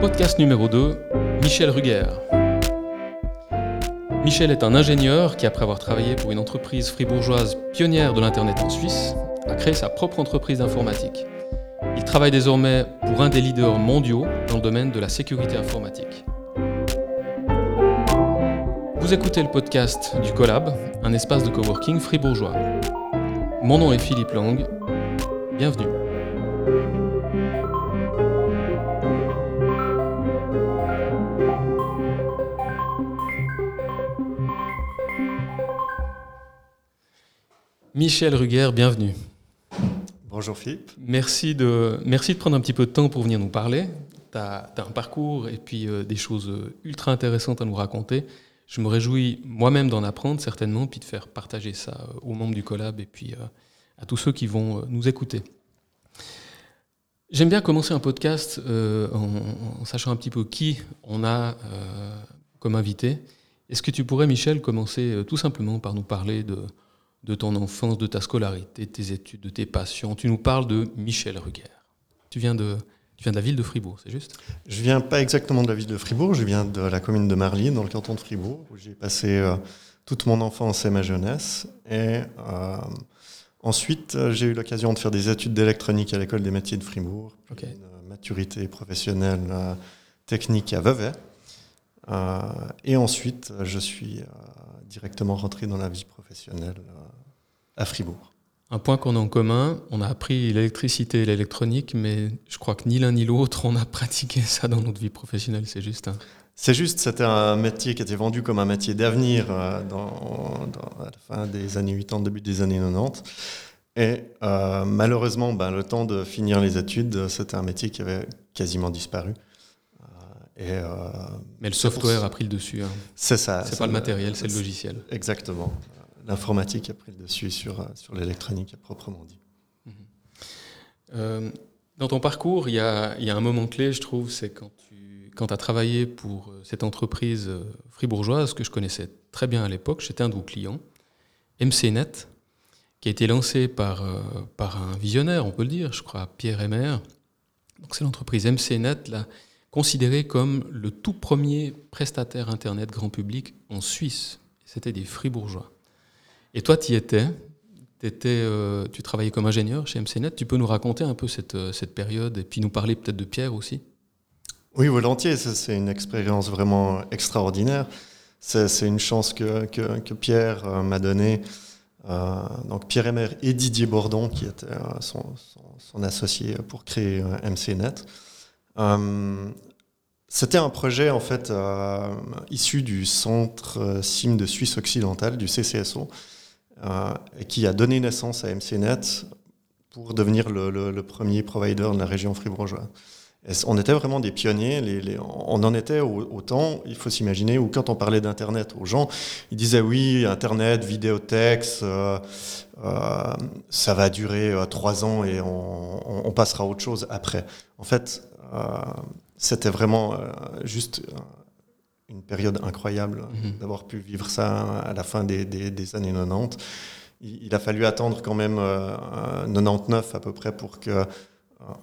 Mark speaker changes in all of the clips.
Speaker 1: Podcast numéro 2, Michel Ruger. Michel est un ingénieur qui, après avoir travaillé pour une entreprise fribourgeoise pionnière de l'Internet en Suisse, a créé sa propre entreprise d'informatique. Il travaille désormais pour un des leaders mondiaux dans le domaine de la sécurité informatique. Vous écoutez le podcast du Collab, un espace de coworking fribourgeois. Mon nom est Philippe Lang. Bienvenue. Michel Ruger, bienvenue.
Speaker 2: Bonjour Philippe.
Speaker 1: Merci de, merci de prendre un petit peu de temps pour venir nous parler. Tu as, un parcours et puis euh, des choses ultra intéressantes à nous raconter. Je me réjouis moi-même d'en apprendre certainement, puis de faire partager ça euh, aux membres du collab et puis euh, à tous ceux qui vont nous écouter. J'aime bien commencer un podcast en, sachant un petit peu qui on a comme invité. Est-ce que tu pourrais, Michel, commencer tout simplement par nous parler de, de ton enfance, de ta scolarité, de tes études, de tes passions. Tu nous parles de Michel Ruger. Tu viens de, tu viens de la ville de Fribourg, c'est juste?
Speaker 2: Je viens pas exactement de la ville de Fribourg, je viens de la commune de Marly, dans le canton de Fribourg, où j'ai passé euh, toute mon enfance et ma jeunesse. Et euh, ensuite, euh, j'ai eu l'occasion de faire des études d'électronique à l'école des métiers de Fribourg, une maturité professionnelle technique à Vevey. et ensuite, je suis directement rentré dans la vie professionnelle à Fribourg.
Speaker 1: Un point qu'on a en commun, on a appris l'électricité et l'électronique, mais je crois que ni l'un ni l'autre, on a pratiqué ça dans notre vie professionnelle, c'est juste. Hein.
Speaker 2: C'est juste, c'était un métier qui était vendu comme un métier d'avenir euh, dans, à la fin des années 80, début des années 90. Et euh, malheureusement, ben, le temps de finir les études, c'était un métier qui avait quasiment disparu.
Speaker 1: Euh, mais le software a pris le dessus. Hein.
Speaker 2: C'est ça.
Speaker 1: C'est pas le matériel, c'est le logiciel.
Speaker 2: Exactement l'informatique a pris le dessus sur, sur l'électronique proprement dit. Mhm.
Speaker 1: Euh, dans ton parcours, il y a, y a, un moment clé, je trouve, c'est quand tu quand as travaillé pour euh, cette entreprise euh, fribourgeoise que je connaissais très bien à l'époque, j'étais un de vos clients, MCNet, qui a été lancé par, par un visionnaire, on peut le dire, je crois, Pierre Emmer. Donc c'est l'entreprise MCNet, là, considérée comme le tout premier prestataire Internet grand public en Suisse. C'était des fribourgeois. Et toi, tu y étais. Euh, tu travaillais comme ingénieur chez MCNet. Tu peux nous raconter un peu cette, euh, cette période et puis nous parler peut-être de Pierre aussi?
Speaker 2: Oui, volontiers. C'est une expérience vraiment extraordinaire. C'est une chance que, que, Pierre euh, m'a donnée. donc Pierre Emer et Didier Bordon, qui était son, son, associé pour créer MCNet. C'était un projet en fait issu du centre SIM de Suisse occidentale, du CCSO, euh, qui a donné naissance à MCNet pour devenir le, premier provider de la région fribourgeoise. on était vraiment des pionniers. On en était au, temps, il faut s'imaginer, où quand on parlait d'Internet aux gens, ils disaient oui, Internet, vidéotexte, euh, euh, ça va durer trois ans et on, passera à autre chose après. En fait, c'était vraiment juste une période incroyable mhm. d'avoir pu vivre ça à la fin des, des, années 90. Il, a fallu attendre quand même 99 euh, à peu près pour que euh,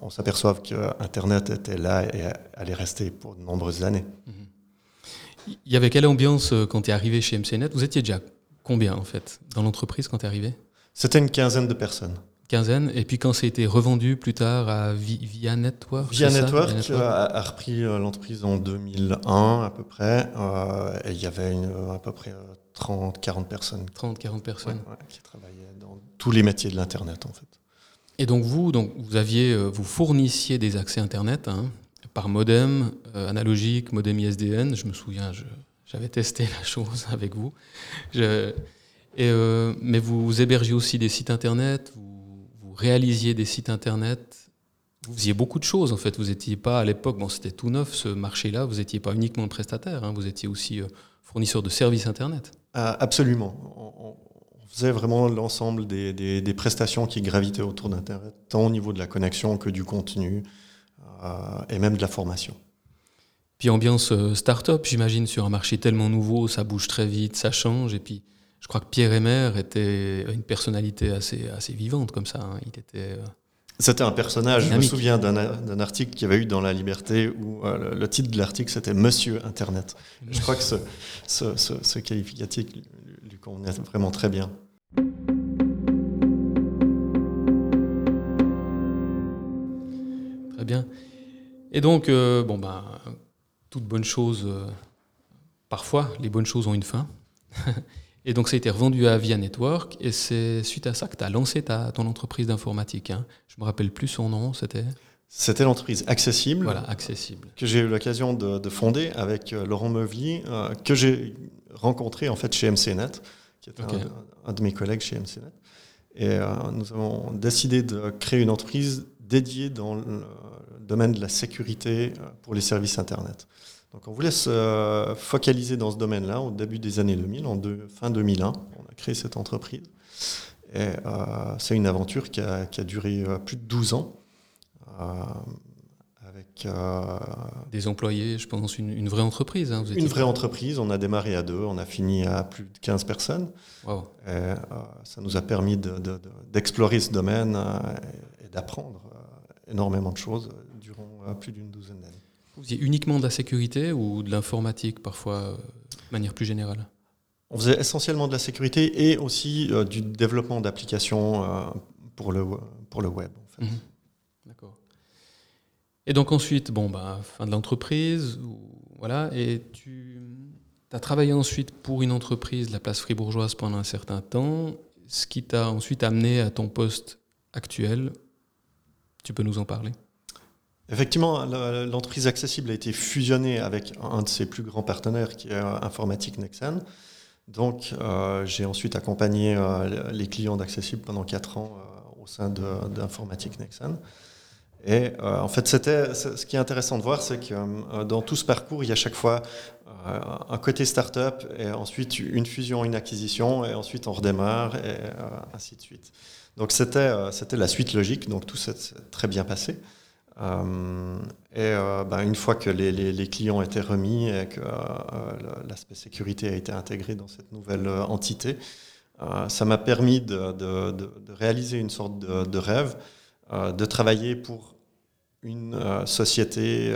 Speaker 2: on s'aperçoive que Internet était là et allait rester pour de nombreuses années.
Speaker 1: Mhm. Il y avait quelle ambiance euh, quand tu es arrivé chez MCNet Vous étiez déjà combien en fait dans l'entreprise quand tu es arrivé?
Speaker 2: C'était une quinzaine de personnes
Speaker 1: quinzaine. Et puis quand ça a été revendu plus tard à Via Network
Speaker 2: Via Network, a, repris euh, l'entreprise en 2001 à peu près. Euh, et il y avait à peu près 30-40 euh, personnes.
Speaker 1: 30-40 personnes.
Speaker 2: qui travaillaient dans tous les métiers de l'Internet en fait.
Speaker 1: Et donc vous, donc, vous, aviez, vous fournissiez des accès Internet hein, par modem analogique, modem ISDN. Je me souviens, j'avais testé la chose avec vous. Je, et, mais vous hébergiez aussi des sites Internet, vous réalisiez des sites internet, vous faisiez beaucoup de choses en fait. Vous n'étiez pas à l'époque, bon c'était tout neuf ce marché-là, vous n'étiez pas uniquement prestataire, hein, vous étiez aussi euh, fournisseur de services internet.
Speaker 2: Ah, absolument. On, faisait vraiment l'ensemble des, prestations qui gravitaient autour d'Internet, tant au niveau de la connexion que du contenu euh, et même de la formation.
Speaker 1: Puis ambiance euh, start-up, j'imagine, sur un marché tellement nouveau, ça bouge très vite, ça change, et puis je crois que Pierre Emer était une personnalité assez, assez vivante comme ça. Hein. Il était. Euh,
Speaker 2: C'était un personnage. Je me souviens d'un article qu'il y avait eu dans La Liberté où euh, le, titre de l'article c'était Monsieur Internet. Je crois que ce, ce, ce, qualificatif lui convenait vraiment très bien.
Speaker 1: Très bien. Et donc, euh, bon, bah, toute bonne chose, euh, parfois, les bonnes choses ont une fin. Et donc, ça a été revendu à Via Network. Et c'est suite à ça que tu as lancé ta, ton entreprise d'informatique. Hein. Je me rappelle plus son nom, c'était?
Speaker 2: C'était l'entreprise Accessible.
Speaker 1: Voilà, Accessible.
Speaker 2: Que j'ai eu l'occasion de, fonder avec euh, Laurent Meuvely, euh, que j'ai rencontré en fait chez MCNet, qui est un, de mes collègues chez MCNet. Et euh, nous avons décidé de créer une entreprise dédiée dans le domaine de la sécurité pour les services Internet. Donc on voulait se focaliser dans ce domaine-là au début des années 2000, en fin 2001. On a créé cette entreprise. Et euh, c'est une aventure qui a, duré euh, plus de 12 ans. Euh, avec,
Speaker 1: Des employés, je pense, une, vraie entreprise. Hein,
Speaker 2: une vraie entreprise. On a démarré à deux, on a fini à plus de 15 personnes. Et, ça nous a permis d'explorer ce domaine et d'apprendre énormément de choses durant plus d'une douzaine d'années.
Speaker 1: Vous faisiez uniquement de la sécurité ou de l'informatique parfois euh, de manière plus générale?
Speaker 2: On faisait essentiellement de la sécurité et aussi euh, du développement d'applications euh, pour, le, pour le web.
Speaker 1: Mhm. D'accord. Et donc ensuite, bon, bah, fin de l'entreprise, voilà, et tu as travaillé ensuite pour une entreprise, la place fribourgeoise, pendant un certain temps, ce qui t'a ensuite amené à ton poste actuel. Tu peux nous en parler?
Speaker 2: Effectivement, l'entreprise accessible a été fusionnée avec un de ses plus grands partenaires qui est euh, Informatique Nexen. Donc, euh, j'ai ensuite accompagné euh, les clients d'Accessible pendant quatre ans au sein d'Informatique Nexen. Et en fait, c'était ce qui est intéressant de voir, c'est que dans tout ce parcours, il y a chaque fois un côté start-up et ensuite une fusion, une acquisition, et ensuite on redémarre et ainsi de suite. Donc, c'était la suite logique. Donc, tout s'est très bien passé. Euh, et euh, ben, une fois que les, les, clients étaient remis et que euh, l'aspect sécurité a été intégré dans cette nouvelle entité, ça m'a permis de, réaliser une sorte de, rêve, de travailler pour une société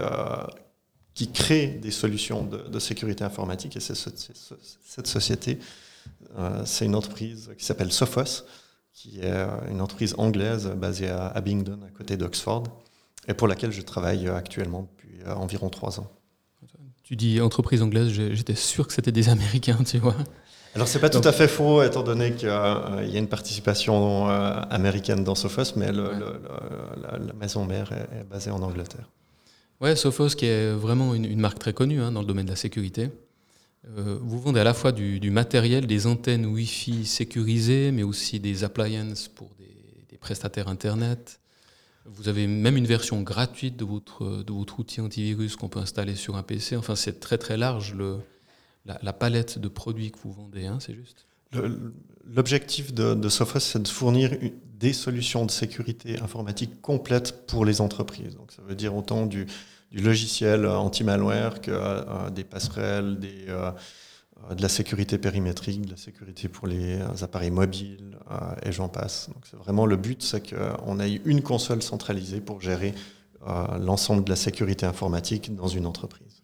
Speaker 2: qui crée des solutions de, sécurité informatique. Et cette société, c'est une entreprise qui s'appelle Sophos, qui est une entreprise anglaise basée à Abingdon, à côté d'Oxford et pour laquelle je travaille euh, actuellement depuis euh, environ trois ans.
Speaker 1: Tu dis entreprise anglaise, j'étais sûr que c'était des Américains, tu vois.
Speaker 2: Alors c'est pas tout à fait faux, étant donné qu'il y a une participation euh, américaine dans Sophos, mais la, maison mère est, basée en Angleterre.
Speaker 1: Ouais, Sophos qui est vraiment une, marque très connue hein, dans le domaine de la sécurité. vous vendez à la fois du, matériel, des antennes Wi-Fi sécurisées, mais aussi des appliances pour des, des prestataires Internet, vous avez même une version gratuite de votre, de votre outil antivirus qu'on peut installer sur un PC. Enfin, c'est très très large le, la, palette de produits que vous vendez, hein, c'est juste
Speaker 2: L'objectif de, de Sophos, c'est de fournir des solutions de sécurité informatique complètes pour les entreprises. Donc, ça veut dire autant du, du logiciel anti-malware que euh, des passerelles, des, euh, euh, de la sécurité périmétrique, de la sécurité pour les euh, appareils mobiles, euh, et j'en passe. Donc c'est vraiment le but, c'est qu'on ait une console centralisée pour gérer l'ensemble de la sécurité informatique dans une entreprise.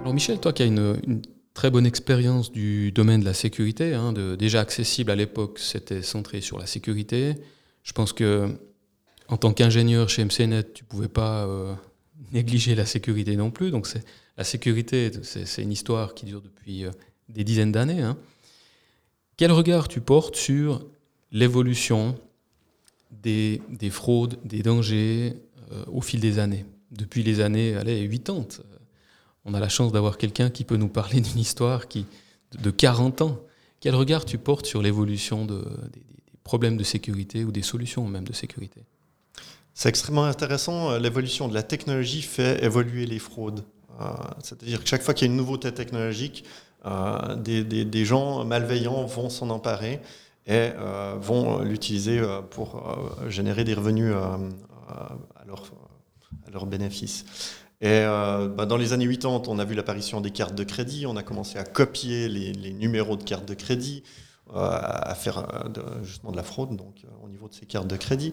Speaker 1: Alors Michel, toi qui as une, très bonne expérience du domaine de la sécurité, hein, déjà accessible à l'époque, c'était centré sur la sécurité. Je pense que en tant qu'ingénieur chez MCNet, tu ne pouvais pas négliger la sécurité non plus. Donc la sécurité, c'est une histoire qui dure depuis euh, des dizaines d'années. Hein. Quel regard tu portes sur l'évolution des, fraudes, des dangers euh, au fil des années? Depuis les années allez, 80, on a la chance d'avoir quelqu'un qui peut nous parler d'une histoire qui, de 40 ans. Quel regard tu portes sur l'évolution des problèmes de sécurité ou des solutions même de sécurité?
Speaker 2: C'est extrêmement intéressant. Euh, l'évolution de la technologie fait évoluer les fraudes. Euh, c'est-à-dire que chaque fois qu'il y a une nouveauté technologique, euh, des, gens malveillants vont s'en emparer et vont l'utiliser pour générer des revenus à, leur, bénéfice. Et bah, dans les années 80, on a vu l'apparition des cartes de crédit, on a commencé à copier les, les numéros de cartes de crédit, à faire justement de la fraude, donc au niveau de ces cartes de crédit.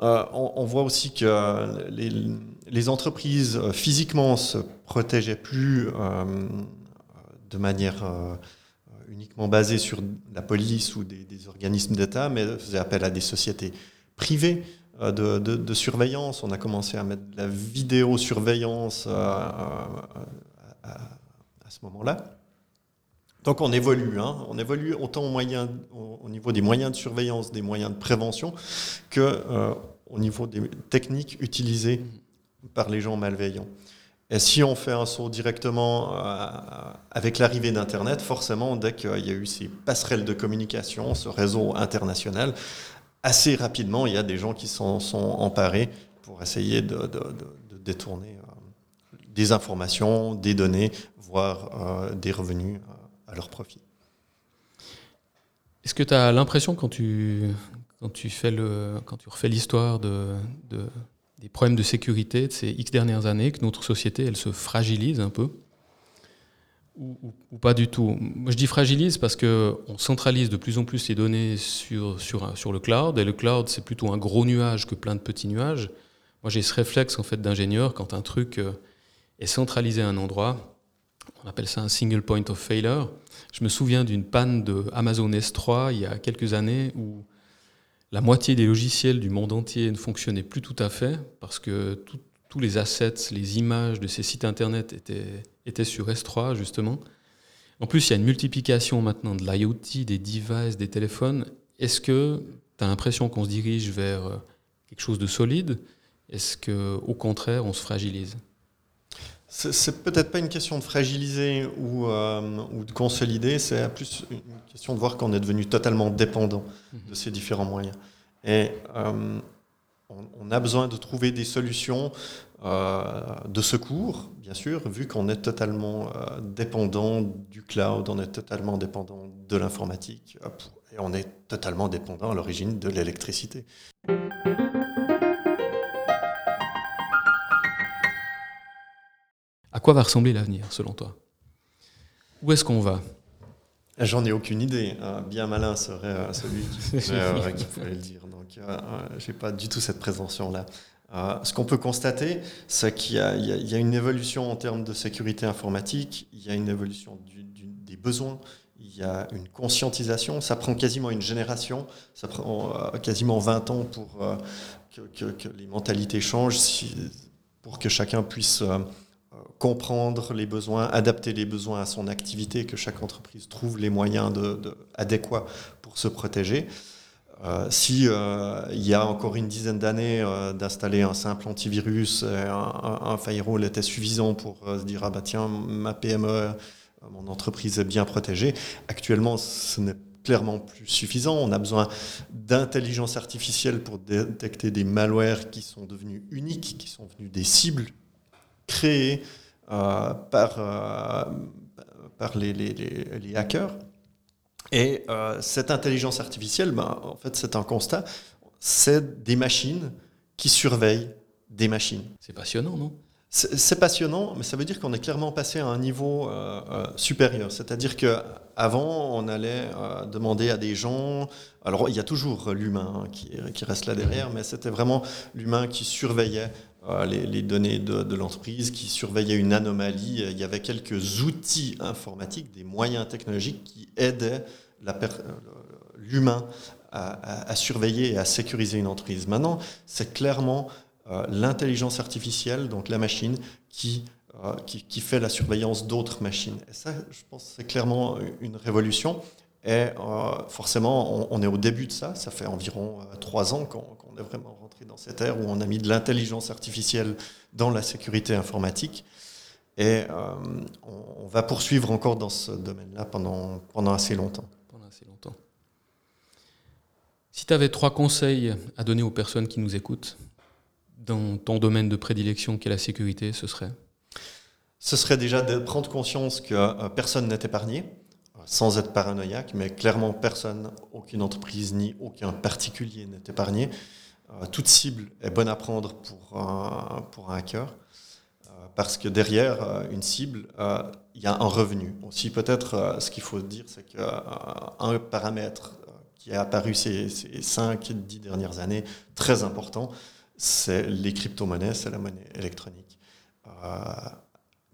Speaker 2: On, voit aussi que les, entreprises physiquement se protégeaient plus de manière uniquement basée sur la police ou des, organismes d'État, mais faisaient appel à des sociétés privées euh, de, surveillance. On a commencé à mettre de la vidéosurveillance euh, à, ce moment-là. Donc on évolue, hein. on évolue autant au, niveau des moyens de surveillance, des moyens de prévention, que euh, au niveau des techniques utilisées par les gens malveillants. Et si on fait un saut directement avec l'arrivée d'Internet, forcément, dès qu'il y a eu ces passerelles de communication, ce réseau international, assez rapidement, il y a des gens qui s'en sont emparés pour essayer de, détourner euh, des informations, des données, voire euh, des revenus euh, à leur profit.
Speaker 1: Est-ce que tu as l'impression quand tu, quand, tu fais quand tu refais l'histoire de, des problèmes de sécurité de ces X dernières années que notre société elle se fragilise un peu? Ou, pas du tout? Moi, je dis fragilise parce qu'on centralise de plus en plus les données sur, sur, sur le cloud, et le cloud, c'est plutôt un gros nuage que plein de petits nuages. Moi, j'ai ce réflexe en fait d'ingénieur quand un truc euh, est centralisé à un endroit, on appelle ça un single point of failure. Je me souviens d'une panne de Amazon S3 il y a quelques années où la moitié des logiciels du monde entier ne fonctionnaient plus tout à fait parce que tous les assets, les images de ces sites internet étaient, étaient sur S3 justement. En plus, il y a une multiplication maintenant de l'IoT, des devices, des téléphones. Est-ce que tu as l'impression qu'on se dirige vers quelque chose de solide? Est-ce qu'au contraire, on se fragilise?
Speaker 2: C'est peut-être pas une question de fragiliser ou, euh, ou de consolider, c'est plus une question de voir qu'on est devenu totalement dépendant de ces différents moyens. Et euh, on, a besoin de trouver des solutions euh, de secours, bien sûr, vu qu'on est totalement dépendant du cloud, on est totalement dépendant de l'informatique, et on est totalement dépendant à l'origine de l'électricité.
Speaker 1: Quoi va ressembler l'avenir, selon toi? Où est-ce qu'on va?
Speaker 2: J'en ai aucune idée. bien malin serait celui qui, pourrait le dire. Donc, euh, je n'ai pas du tout cette présomption-là. Euh, ce qu'on peut constater, c'est qu'il y, a une évolution en termes de sécurité informatique, il y a une évolution des besoins, il y a une conscientisation. Ça prend quasiment une génération, ça prend euh, quasiment 20 ans pour que, les mentalités changent, pour que chacun puisse comprendre les besoins, adapter les besoins à son activité, que chaque entreprise trouve les moyens adéquats pour se protéger. Euh, si euh, il y a encore une dizaine d'années euh, d'installer un simple antivirus, un, firewall était suffisant pour se dire ah bah tiens ma PME, mon entreprise est bien protégée. Actuellement, ce n'est clairement plus suffisant. On a besoin d'intelligence artificielle pour détecter des malwares qui sont devenus uniques, qui sont devenus des cibles créées par, par les, les, les hackers. Et euh, cette intelligence artificielle, ben, en fait, c'est un constat, c'est des machines qui surveillent des machines.
Speaker 1: C'est passionnant, non?
Speaker 2: C'est passionnant, mais ça veut dire qu'on est clairement passé à un niveau euh, euh, supérieur. C'est-à-dire qu'avant, on allait demander à des gens. Alors, il y a toujours l'humain hein, qui, qui, reste là derrière, mais c'était vraiment l'humain qui surveillait les, les, données de, l'entreprise, qui surveillait une anomalie. Il y avait quelques outils informatiques, des moyens technologiques qui aidaient l'humain à, surveiller et à sécuriser une entreprise. Maintenant, c'est clairement euh, l'intelligence artificielle, donc la machine, qui, euh, qui, qui, fait la surveillance d'autres machines. Et ça, je pense, c'est clairement une révolution. Et euh, forcément, on, on, est au début de ça. Ça fait environ trois ans qu'on est vraiment rentré dans cette ère où on a mis de l'intelligence artificielle dans la sécurité informatique. Et on, on, va poursuivre encore dans ce domaine-là pendant, pendant assez longtemps.
Speaker 1: Si tu avais trois conseils à donner aux personnes qui nous écoutent dans ton domaine de prédilection qui est la sécurité, ce serait?
Speaker 2: Ce serait déjà de prendre conscience que euh, personne n'est épargné, sans être paranoïaque, mais clairement personne, aucune entreprise ni aucun particulier n'est épargné. Euh, toute cible est bonne à prendre pour un, pour un hacker. Euh, parce que derrière une cible, il y a un revenu. Aussi, peut-être, ce qu'il faut dire, c'est qu'un paramètre qui est apparu ces, ces 5-10 dernières années, très important, c'est les crypto-monnaies, c'est la monnaie électronique,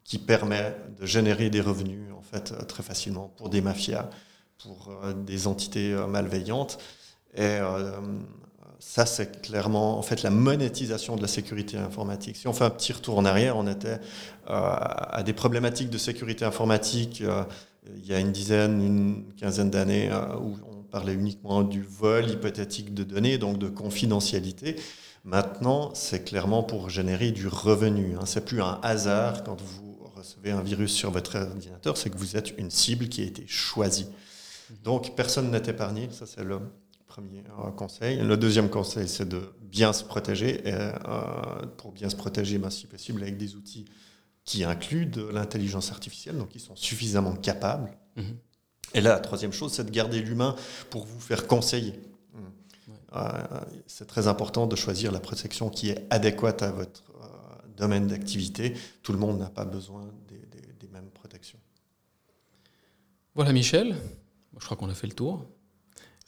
Speaker 2: qui permet de générer des revenus en fait très facilement pour des mafias, pour des entités malveillantes. Et ça, c'est clairement en fait la monétisation de la sécurité informatique. Si on fait un petit retour en arrière, on était euh, à des problématiques de sécurité informatique euh, il y a une dizaine, une quinzaine d'années euh, où on parlait uniquement du vol hypothétique de données, donc de confidentialité. Maintenant, c'est clairement pour générer du revenu. Hein. C'est plus un hasard quand vous recevez un virus sur votre ordinateur, c'est que vous êtes une cible qui a été choisie. Donc personne n'est épargné, ça c'est le premier euh, conseil. Le deuxième conseil, c'est de bien se protéger. Et, euh, pour bien se protéger, ben, si possible, avec des outils qui incluent de l'intelligence artificielle, donc qui sont suffisamment capables. Mhm. Et là, la troisième chose, c'est de garder l'humain pour vous faire conseiller. Euh, c'est très important de choisir la protection qui est adéquate à votre domaine d'activité. Tout le monde n'a pas besoin des, des mêmes protections.
Speaker 1: Voilà, Michel. Je crois qu'on a fait le tour.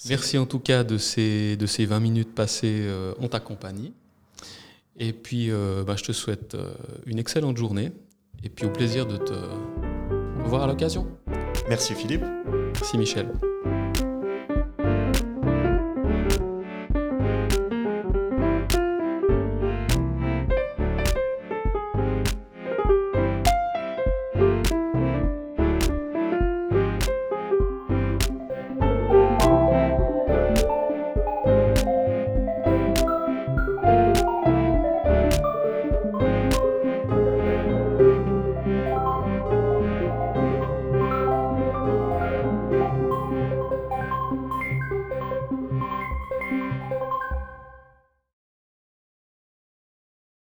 Speaker 1: Merci en tout cas de ces, de ces 20 minutes passées euh, en ta compagnie. Et puis, euh, bah, je te souhaite euh, une excellente journée. Et puis, au plaisir de te revoir à l'occasion.
Speaker 2: Merci Philippe.
Speaker 1: Merci Michel.